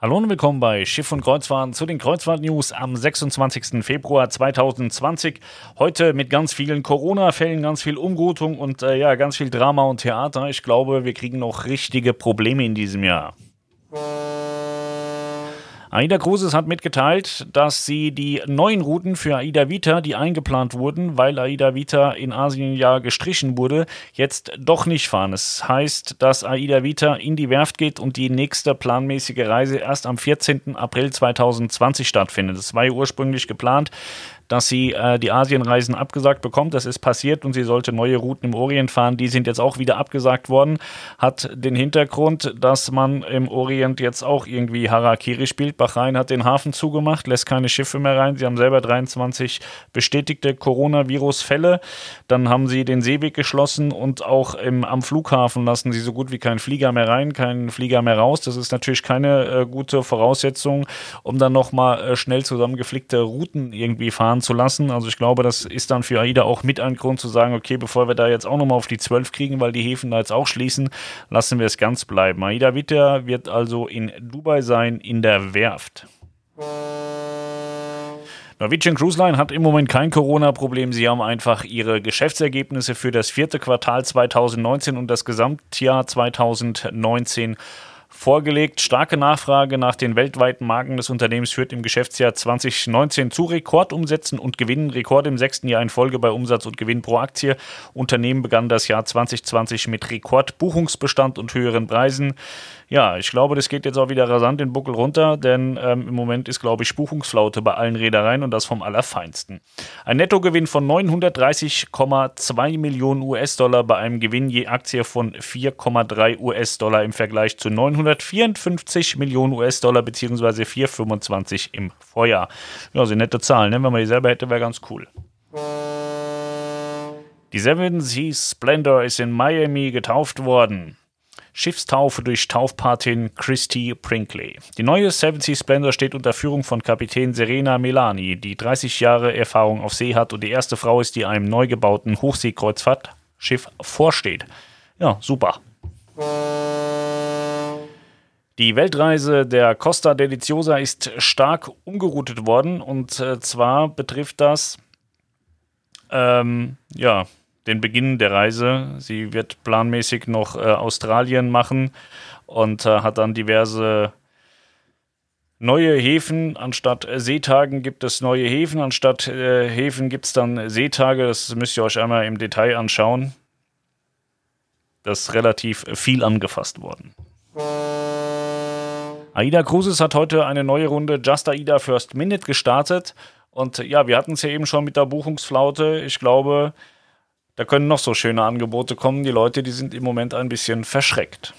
Hallo und willkommen bei Schiff und Kreuzfahrten zu den Kreuzfahrt-News am 26. Februar 2020. Heute mit ganz vielen Corona-Fällen, ganz viel Umgutung und äh, ja, ganz viel Drama und Theater. Ich glaube, wir kriegen noch richtige Probleme in diesem Jahr. AIDA Cruises hat mitgeteilt, dass sie die neuen Routen für AIDA Vita, die eingeplant wurden, weil AIDA Vita in Asien ja gestrichen wurde, jetzt doch nicht fahren. Es das heißt, dass AIDA Vita in die Werft geht und die nächste planmäßige Reise erst am 14. April 2020 stattfindet. Das war ja ursprünglich geplant dass sie äh, die Asienreisen abgesagt bekommt. Das ist passiert und sie sollte neue Routen im Orient fahren. Die sind jetzt auch wieder abgesagt worden. Hat den Hintergrund, dass man im Orient jetzt auch irgendwie Harakiri spielt. Bahrain hat den Hafen zugemacht, lässt keine Schiffe mehr rein. Sie haben selber 23 bestätigte Coronavirus-Fälle. Dann haben sie den Seeweg geschlossen und auch im, am Flughafen lassen sie so gut wie keinen Flieger mehr rein, keinen Flieger mehr raus. Das ist natürlich keine äh, gute Voraussetzung, um dann nochmal äh, schnell zusammengeflickte Routen irgendwie fahren zu lassen. Also ich glaube, das ist dann für AIDA auch mit ein Grund zu sagen, okay, bevor wir da jetzt auch nochmal auf die 12 kriegen, weil die Häfen da jetzt auch schließen, lassen wir es ganz bleiben. AIDA Witter wird also in Dubai sein, in der Werft. Norwegian Cruise Line hat im Moment kein Corona-Problem. Sie haben einfach ihre Geschäftsergebnisse für das vierte Quartal 2019 und das Gesamtjahr 2019 vorgelegt. Starke Nachfrage nach den weltweiten Marken des Unternehmens führt im Geschäftsjahr 2019 zu Rekordumsätzen und Gewinnen. Rekord im sechsten Jahr in Folge bei Umsatz und Gewinn pro Aktie. Unternehmen begann das Jahr 2020 mit Rekordbuchungsbestand und höheren Preisen. Ja, ich glaube, das geht jetzt auch wieder rasant den Buckel runter, denn ähm, im Moment ist, glaube ich, Buchungsflaute bei allen Reedereien und das vom Allerfeinsten. Ein Nettogewinn von 930,2 Millionen US-Dollar bei einem Gewinn je Aktie von 4,3 US-Dollar im Vergleich zu 954 Millionen US-Dollar bzw. 4,25 im Vorjahr. Ja, sind nette Zahlen, ne? wenn man die selber hätte, wäre ganz cool. Die Seven Seas Splendor ist in Miami getauft worden. Schiffstaufe durch Taufpatin Christy Brinkley. Die neue Seven Sea Splendor steht unter Führung von Kapitän Serena Melani, die 30 Jahre Erfahrung auf See hat und die erste Frau ist, die einem neu gebauten Hochseekreuzfahrtschiff vorsteht. Ja, super. Die Weltreise der Costa Deliciosa ist stark umgeroutet worden und äh, zwar betrifft das ähm, ja, den Beginn der Reise. Sie wird planmäßig noch äh, Australien machen und äh, hat dann diverse neue Häfen. Anstatt Seetagen gibt es neue Häfen. Anstatt äh, Häfen gibt es dann Seetage. Das müsst ihr euch einmal im Detail anschauen. Das ist relativ viel angefasst worden. AIDA Cruises hat heute eine neue Runde Just AIDA First Minute gestartet. Und ja, wir hatten es ja eben schon mit der Buchungsflaute. Ich glaube, da können noch so schöne Angebote kommen. Die Leute, die sind im Moment ein bisschen verschreckt.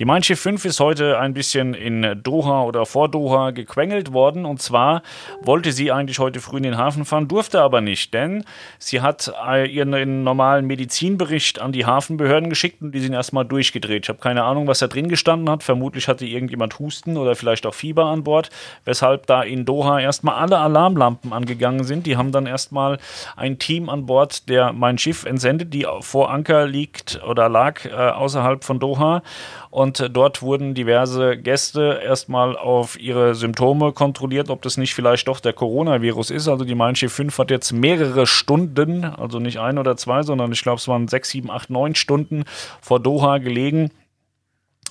Die Mein Schiff 5 ist heute ein bisschen in Doha oder vor Doha gequengelt worden. Und zwar wollte sie eigentlich heute früh in den Hafen fahren, durfte aber nicht, denn sie hat äh, ihren normalen Medizinbericht an die Hafenbehörden geschickt und die sind erstmal durchgedreht. Ich habe keine Ahnung, was da drin gestanden hat. Vermutlich hatte irgendjemand Husten oder vielleicht auch Fieber an Bord, weshalb da in Doha erstmal alle Alarmlampen angegangen sind. Die haben dann erstmal ein Team an Bord der Mein Schiff entsendet, die vor Anker liegt oder lag äh, außerhalb von Doha und dort wurden diverse Gäste erstmal auf ihre Symptome kontrolliert, ob das nicht vielleicht doch der Coronavirus ist. Also die Mein Schiff 5 hat jetzt mehrere Stunden, also nicht ein oder zwei, sondern ich glaube, es waren sechs, sieben, acht, neun Stunden vor Doha gelegen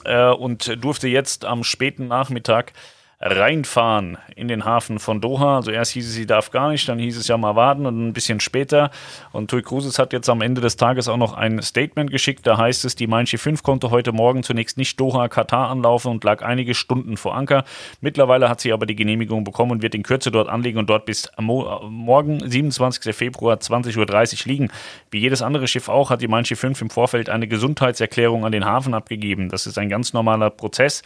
äh, und durfte jetzt am späten Nachmittag reinfahren in den Hafen von Doha. Also erst hieß es, sie darf gar nicht, dann hieß es ja mal warten und ein bisschen später. Und Tui Cruises hat jetzt am Ende des Tages auch noch ein Statement geschickt. Da heißt es, die Mein Schiff 5 konnte heute Morgen zunächst nicht Doha, Katar anlaufen und lag einige Stunden vor Anker. Mittlerweile hat sie aber die Genehmigung bekommen und wird in Kürze dort anlegen und dort bis morgen, 27. Februar, 20.30 Uhr liegen. Wie jedes andere Schiff auch, hat die Mein Schiff 5 im Vorfeld eine Gesundheitserklärung an den Hafen abgegeben. Das ist ein ganz normaler Prozess.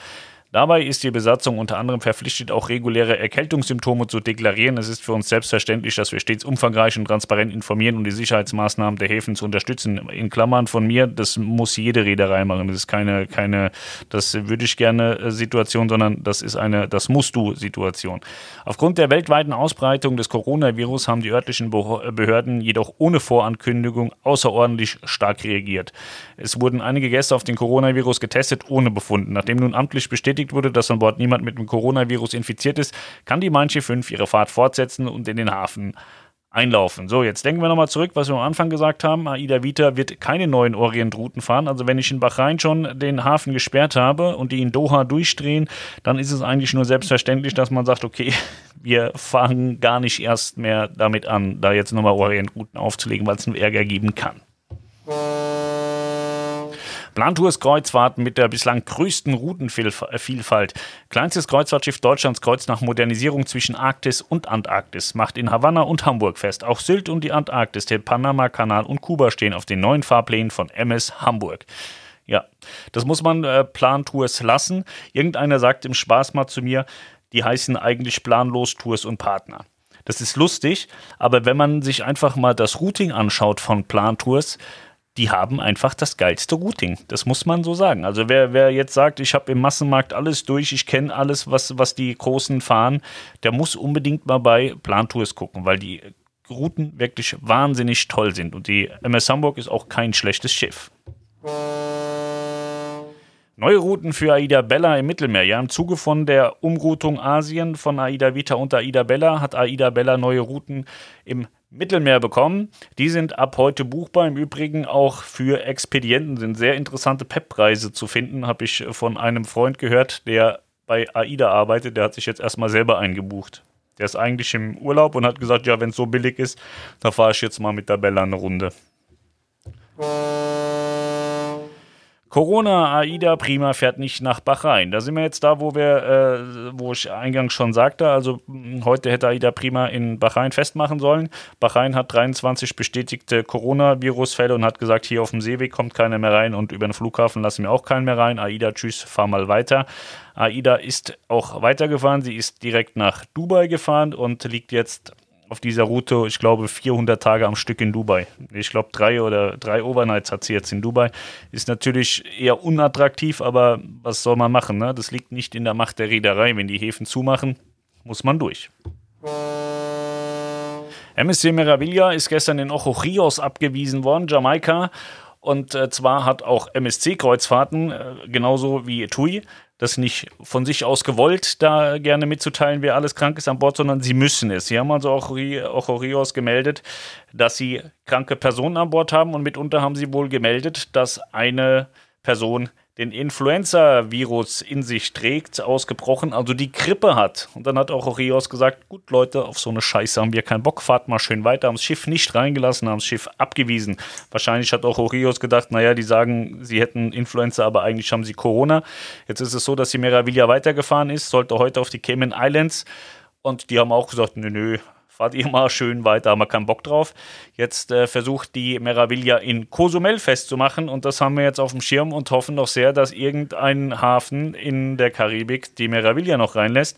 Dabei ist die Besatzung unter anderem verpflichtet, auch reguläre Erkältungssymptome zu deklarieren. Es ist für uns selbstverständlich, dass wir stets umfangreich und transparent informieren und die Sicherheitsmaßnahmen der Häfen zu unterstützen. In Klammern von mir, das muss jede Reederei machen. Das ist keine, keine, das würde ich gerne äh, Situation, sondern das ist eine, das musst du Situation. Aufgrund der weltweiten Ausbreitung des Coronavirus haben die örtlichen Behörden jedoch ohne Vorankündigung außerordentlich stark reagiert. Es wurden einige Gäste auf den Coronavirus getestet, ohne Befunden. Nachdem nun amtlich bestätigt wurde, dass an Bord niemand mit dem Coronavirus infiziert ist, kann die Schiff 5 ihre Fahrt fortsetzen und in den Hafen einlaufen. So, jetzt denken wir nochmal zurück, was wir am Anfang gesagt haben. Aida Vita wird keine neuen Orientrouten fahren. Also wenn ich in Bahrain schon den Hafen gesperrt habe und die in Doha durchdrehen, dann ist es eigentlich nur selbstverständlich, dass man sagt, okay, wir fangen gar nicht erst mehr damit an, da jetzt nochmal Orientrouten aufzulegen, weil es einen Ärger geben kann. Plantours Kreuzfahrten mit der bislang größten Routenvielfalt. Kleinstes Kreuzfahrtschiff Deutschlands kreuzt nach Modernisierung zwischen Arktis und Antarktis, macht in Havanna und Hamburg fest. Auch Sylt und die Antarktis, der Panama-Kanal und Kuba stehen auf den neuen Fahrplänen von MS Hamburg. Ja, das muss man äh, Plantours lassen. Irgendeiner sagt im Spaß mal zu mir, die heißen eigentlich Planlos Tours und Partner. Das ist lustig, aber wenn man sich einfach mal das Routing anschaut von Plantours, die haben einfach das geilste Routing. Das muss man so sagen. Also wer, wer jetzt sagt, ich habe im Massenmarkt alles durch, ich kenne alles, was, was die Großen fahren, der muss unbedingt mal bei Plantours gucken, weil die Routen wirklich wahnsinnig toll sind. Und die MS Hamburg ist auch kein schlechtes Schiff. Neue Routen für Aida Bella im Mittelmeer. Ja, im Zuge von der Umroutung Asien von Aida Vita und Aida Bella hat Aida Bella neue Routen im Mittelmeer bekommen. Die sind ab heute buchbar. Im Übrigen auch für Expedienten sind sehr interessante PEP-Preise zu finden. Habe ich von einem Freund gehört, der bei AIDA arbeitet. Der hat sich jetzt erstmal selber eingebucht. Der ist eigentlich im Urlaub und hat gesagt, ja, wenn es so billig ist, dann fahre ich jetzt mal mit der Bella eine Runde. Corona, AIDA, prima, fährt nicht nach Bahrain. Da sind wir jetzt da, wo wir, äh, wo ich eingangs schon sagte, also hm, heute hätte AIDA prima in Bahrain festmachen sollen. Bahrain hat 23 bestätigte Coronavirus-Fälle und hat gesagt, hier auf dem Seeweg kommt keiner mehr rein und über den Flughafen lassen wir auch keinen mehr rein. AIDA, tschüss, fahr mal weiter. AIDA ist auch weitergefahren. Sie ist direkt nach Dubai gefahren und liegt jetzt auf dieser Route, ich glaube, 400 Tage am Stück in Dubai. Ich glaube, drei oder drei Overnights hat sie jetzt in Dubai. Ist natürlich eher unattraktiv, aber was soll man machen? Ne? Das liegt nicht in der Macht der Reederei. Wenn die Häfen zumachen, muss man durch. MSC Meraviglia ist gestern in Ojo Rios abgewiesen worden, Jamaika. Und äh, zwar hat auch MSC Kreuzfahrten, äh, genauso wie TUI, das nicht von sich aus gewollt, da gerne mitzuteilen, wer alles krank ist an Bord, sondern sie müssen es. Sie haben also auch, auch Rios gemeldet, dass sie kranke Personen an Bord haben und mitunter haben sie wohl gemeldet, dass eine Person den Influenza-Virus in sich trägt, ausgebrochen, also die Grippe hat. Und dann hat auch Rios gesagt, gut Leute, auf so eine Scheiße haben wir keinen Bock, fahrt mal schön weiter, haben das Schiff nicht reingelassen, haben das Schiff abgewiesen. Wahrscheinlich hat auch Rios gedacht, naja, die sagen, sie hätten Influenza, aber eigentlich haben sie Corona. Jetzt ist es so, dass die Meraviglia weitergefahren ist, sollte heute auf die Cayman Islands und die haben auch gesagt, nö, nö, fahrt ihr mal schön weiter, haben wir keinen Bock drauf. Jetzt äh, versucht die Meraviglia in Cozumel festzumachen und das haben wir jetzt auf dem Schirm und hoffen doch sehr, dass irgendein Hafen in der Karibik die Meraviglia noch reinlässt.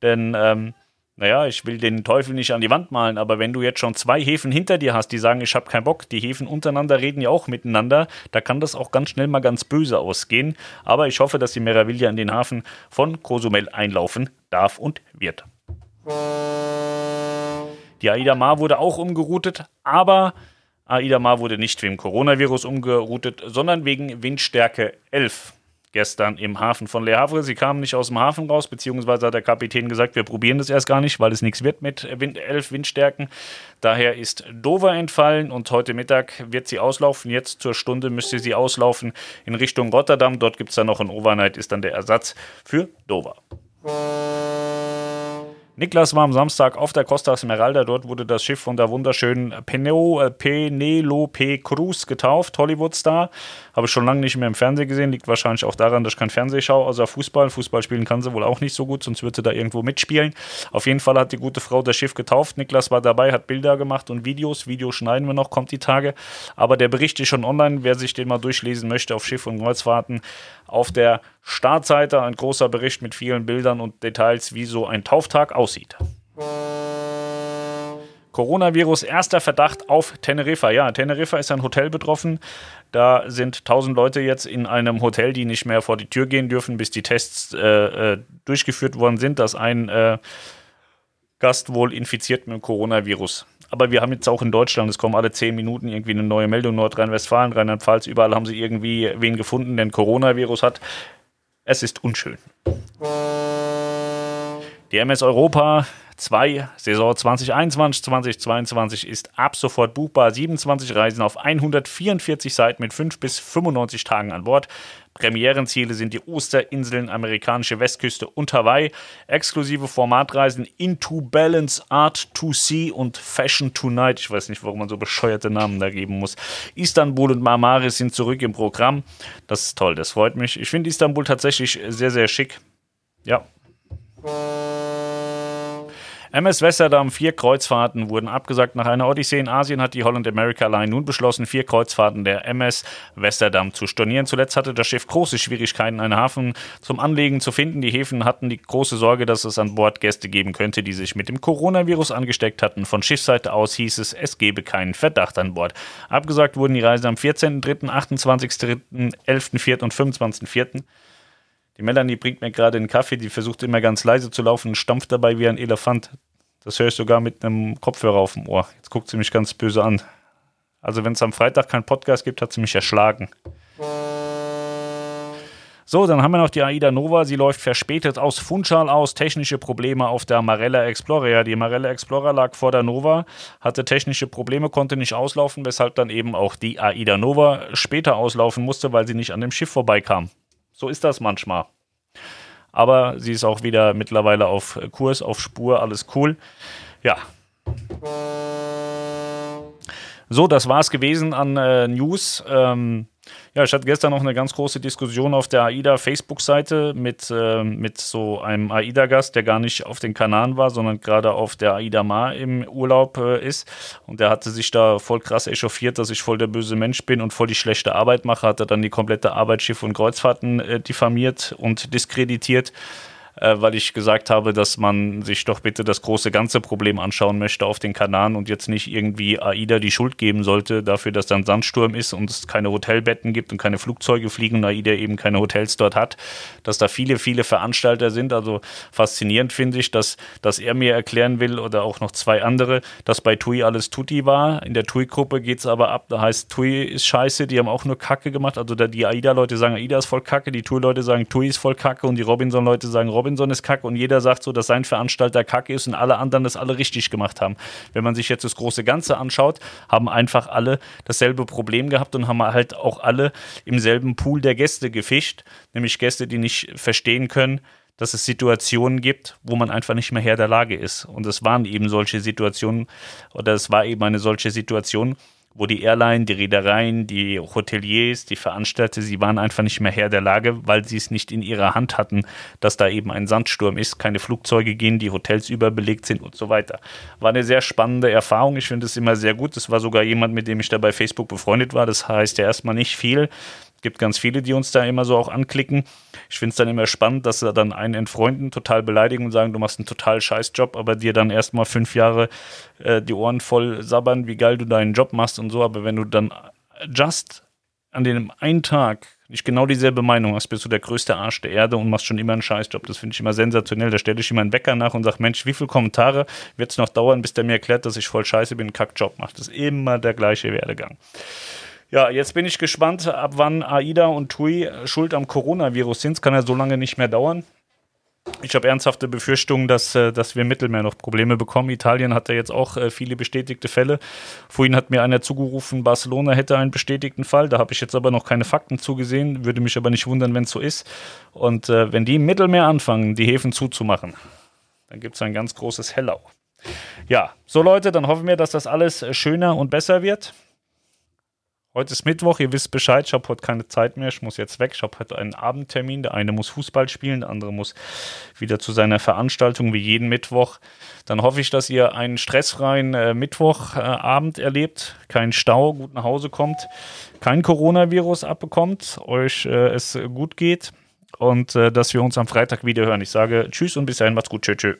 Denn, ähm, naja, ich will den Teufel nicht an die Wand malen, aber wenn du jetzt schon zwei Häfen hinter dir hast, die sagen, ich habe keinen Bock, die Häfen untereinander reden ja auch miteinander, da kann das auch ganz schnell mal ganz böse ausgehen. Aber ich hoffe, dass die Meraviglia in den Hafen von Cozumel einlaufen darf und wird. Die Aida Mar wurde auch umgeroutet, aber Aida Mar wurde nicht wegen Coronavirus umgeroutet, sondern wegen Windstärke 11 gestern im Hafen von Le Havre. Sie kamen nicht aus dem Hafen raus, beziehungsweise hat der Kapitän gesagt, wir probieren das erst gar nicht, weil es nichts wird mit Wind, 11 Windstärken. Daher ist Dover entfallen und heute Mittag wird sie auslaufen. Jetzt zur Stunde müsste sie auslaufen in Richtung Rotterdam. Dort gibt es dann noch ein Overnight, ist dann der Ersatz für Dover. Niklas war am Samstag auf der Costa Smeralda. Dort wurde das Schiff von der wunderschönen äh, Penelope Cruz getauft, Hollywood-Star. Habe ich schon lange nicht mehr im Fernsehen gesehen. Liegt wahrscheinlich auch daran, dass ich kein Fernseh schaue, außer Fußball. Fußball spielen kann sie wohl auch nicht so gut, sonst würde sie da irgendwo mitspielen. Auf jeden Fall hat die gute Frau das Schiff getauft. Niklas war dabei, hat Bilder gemacht und Videos. Videos schneiden wir noch, kommt die Tage. Aber der Bericht ist schon online. Wer sich den mal durchlesen möchte auf Schiff und Kreuzfahrten auf der Startseite ein großer Bericht mit vielen Bildern und Details, wie so ein Tauftag aussieht. Coronavirus, erster Verdacht auf Teneriffa. Ja, Teneriffa ist ein Hotel betroffen. Da sind 1000 Leute jetzt in einem Hotel, die nicht mehr vor die Tür gehen dürfen, bis die Tests äh, äh, durchgeführt worden sind, dass ein äh, Gast wohl infiziert mit dem Coronavirus. Aber wir haben jetzt auch in Deutschland, es kommen alle 10 Minuten irgendwie eine neue Meldung, Nordrhein-Westfalen, Rheinland-Pfalz, überall haben sie irgendwie wen gefunden, der ein Coronavirus hat. Es ist unschön. Die MS Europa 2 Saison 2021, 2022 ist ab sofort buchbar. 27 Reisen auf 144 Seiten mit 5 bis 95 Tagen an Bord. Premierenziele sind die Osterinseln, amerikanische Westküste und Hawaii. Exklusive Formatreisen Into Balance, Art to See und Fashion Tonight. Ich weiß nicht, warum man so bescheuerte Namen da geben muss. Istanbul und Marmaris sind zurück im Programm. Das ist toll, das freut mich. Ich finde Istanbul tatsächlich sehr, sehr schick. Ja. MS Westerdam, vier Kreuzfahrten wurden abgesagt. Nach einer Odyssee in Asien hat die Holland America Line nun beschlossen, vier Kreuzfahrten der MS Westerdam zu stornieren. Zuletzt hatte das Schiff große Schwierigkeiten, einen Hafen zum Anlegen zu finden. Die Häfen hatten die große Sorge, dass es an Bord Gäste geben könnte, die sich mit dem Coronavirus angesteckt hatten. Von Schiffsseite aus hieß es, es gebe keinen Verdacht an Bord. Abgesagt wurden die Reisen am 14.03., 28.03., 11.04. und 25.04. Die Melanie bringt mir gerade einen Kaffee, die versucht immer ganz leise zu laufen und stampft dabei wie ein Elefant. Das höre ich sogar mit einem Kopfhörer auf dem Ohr. Jetzt guckt sie mich ganz böse an. Also wenn es am Freitag keinen Podcast gibt, hat sie mich erschlagen. So, dann haben wir noch die AIDA Nova. Sie läuft verspätet aus Funchal aus. Technische Probleme auf der Marella Explorer. Ja, die Marella Explorer lag vor der Nova, hatte technische Probleme, konnte nicht auslaufen, weshalb dann eben auch die AIDA Nova später auslaufen musste, weil sie nicht an dem Schiff vorbeikam. So ist das manchmal. Aber sie ist auch wieder mittlerweile auf Kurs, auf Spur, alles cool. Ja. So, das war es gewesen an äh, News. Ähm, ja, ich hatte gestern noch eine ganz große Diskussion auf der AIDA Facebook-Seite mit, äh, mit so einem AIDA-Gast, der gar nicht auf den Kanaren war, sondern gerade auf der AIDA Mar im Urlaub äh, ist. Und der hatte sich da voll krass echauffiert, dass ich voll der böse Mensch bin und voll die schlechte Arbeit mache. Hat er dann die komplette Arbeit Schiff und Kreuzfahrten äh, diffamiert und diskreditiert äh, weil ich gesagt habe, dass man sich doch bitte das große ganze Problem anschauen möchte auf den Kanaren und jetzt nicht irgendwie AIDA die Schuld geben sollte dafür, dass dann Sandsturm ist und es keine Hotelbetten gibt und keine Flugzeuge fliegen und AIDA eben keine Hotels dort hat, dass da viele, viele Veranstalter sind. Also faszinierend finde ich, dass, dass er mir erklären will oder auch noch zwei andere, dass bei TUI alles Tutti war. In der TUI-Gruppe geht es aber ab, da heißt TUI ist scheiße, die haben auch nur Kacke gemacht. Also da die AIDA-Leute sagen, AIDA ist voll Kacke, die TUI-Leute sagen, TUI ist voll Kacke und die Robinson-Leute sagen, Robinson Robinson ist kacke und jeder sagt so, dass sein Veranstalter kacke ist und alle anderen das alle richtig gemacht haben. Wenn man sich jetzt das große Ganze anschaut, haben einfach alle dasselbe Problem gehabt und haben halt auch alle im selben Pool der Gäste gefischt, nämlich Gäste, die nicht verstehen können, dass es Situationen gibt, wo man einfach nicht mehr Herr der Lage ist. Und es waren eben solche Situationen, oder es war eben eine solche Situation, wo die Airline, die Reedereien, die Hoteliers, die Veranstalter, sie waren einfach nicht mehr Herr der Lage, weil sie es nicht in ihrer Hand hatten, dass da eben ein Sandsturm ist, keine Flugzeuge gehen, die Hotels überbelegt sind und so weiter. War eine sehr spannende Erfahrung. Ich finde es immer sehr gut. Das war sogar jemand, mit dem ich da bei Facebook befreundet war. Das heißt ja erstmal nicht viel gibt ganz viele, die uns da immer so auch anklicken. Ich finde es dann immer spannend, dass sie dann einen entfreunden, total beleidigen und sagen, du machst einen total scheiß Job, aber dir dann erstmal fünf Jahre äh, die Ohren voll sabbern, wie geil du deinen Job machst und so. Aber wenn du dann just an dem einen Tag nicht genau dieselbe Meinung hast, bist du der größte Arsch der Erde und machst schon immer einen Scheißjob. Das finde ich immer sensationell. Da stelle ich immer einen Wecker nach und sage, Mensch, wie viele Kommentare wird es noch dauern, bis der mir erklärt, dass ich voll scheiße bin, einen Kackjob macht. Das ist immer der gleiche Werdegang. Ja, jetzt bin ich gespannt, ab wann AIDA und TUI schuld am Coronavirus sind. Es kann ja so lange nicht mehr dauern. Ich habe ernsthafte Befürchtungen, dass, äh, dass wir im Mittelmeer noch Probleme bekommen. Italien hat ja jetzt auch äh, viele bestätigte Fälle. Vorhin hat mir einer zugerufen, Barcelona hätte einen bestätigten Fall. Da habe ich jetzt aber noch keine Fakten zugesehen. Würde mich aber nicht wundern, wenn es so ist. Und äh, wenn die im Mittelmeer anfangen, die Häfen zuzumachen, dann gibt es ein ganz großes Hellau. Ja, so Leute, dann hoffen wir, dass das alles schöner und besser wird. Heute ist Mittwoch, ihr wisst Bescheid, ich habe heute keine Zeit mehr, ich muss jetzt weg. Ich habe heute einen Abendtermin. Der eine muss Fußball spielen, der andere muss wieder zu seiner Veranstaltung wie jeden Mittwoch. Dann hoffe ich, dass ihr einen stressfreien äh, Mittwochabend äh, erlebt, keinen Stau, gut nach Hause kommt, kein Coronavirus abbekommt, euch äh, es gut geht und äh, dass wir uns am Freitag wieder hören. Ich sage Tschüss und bis dahin, macht's gut. Tschö, tschö.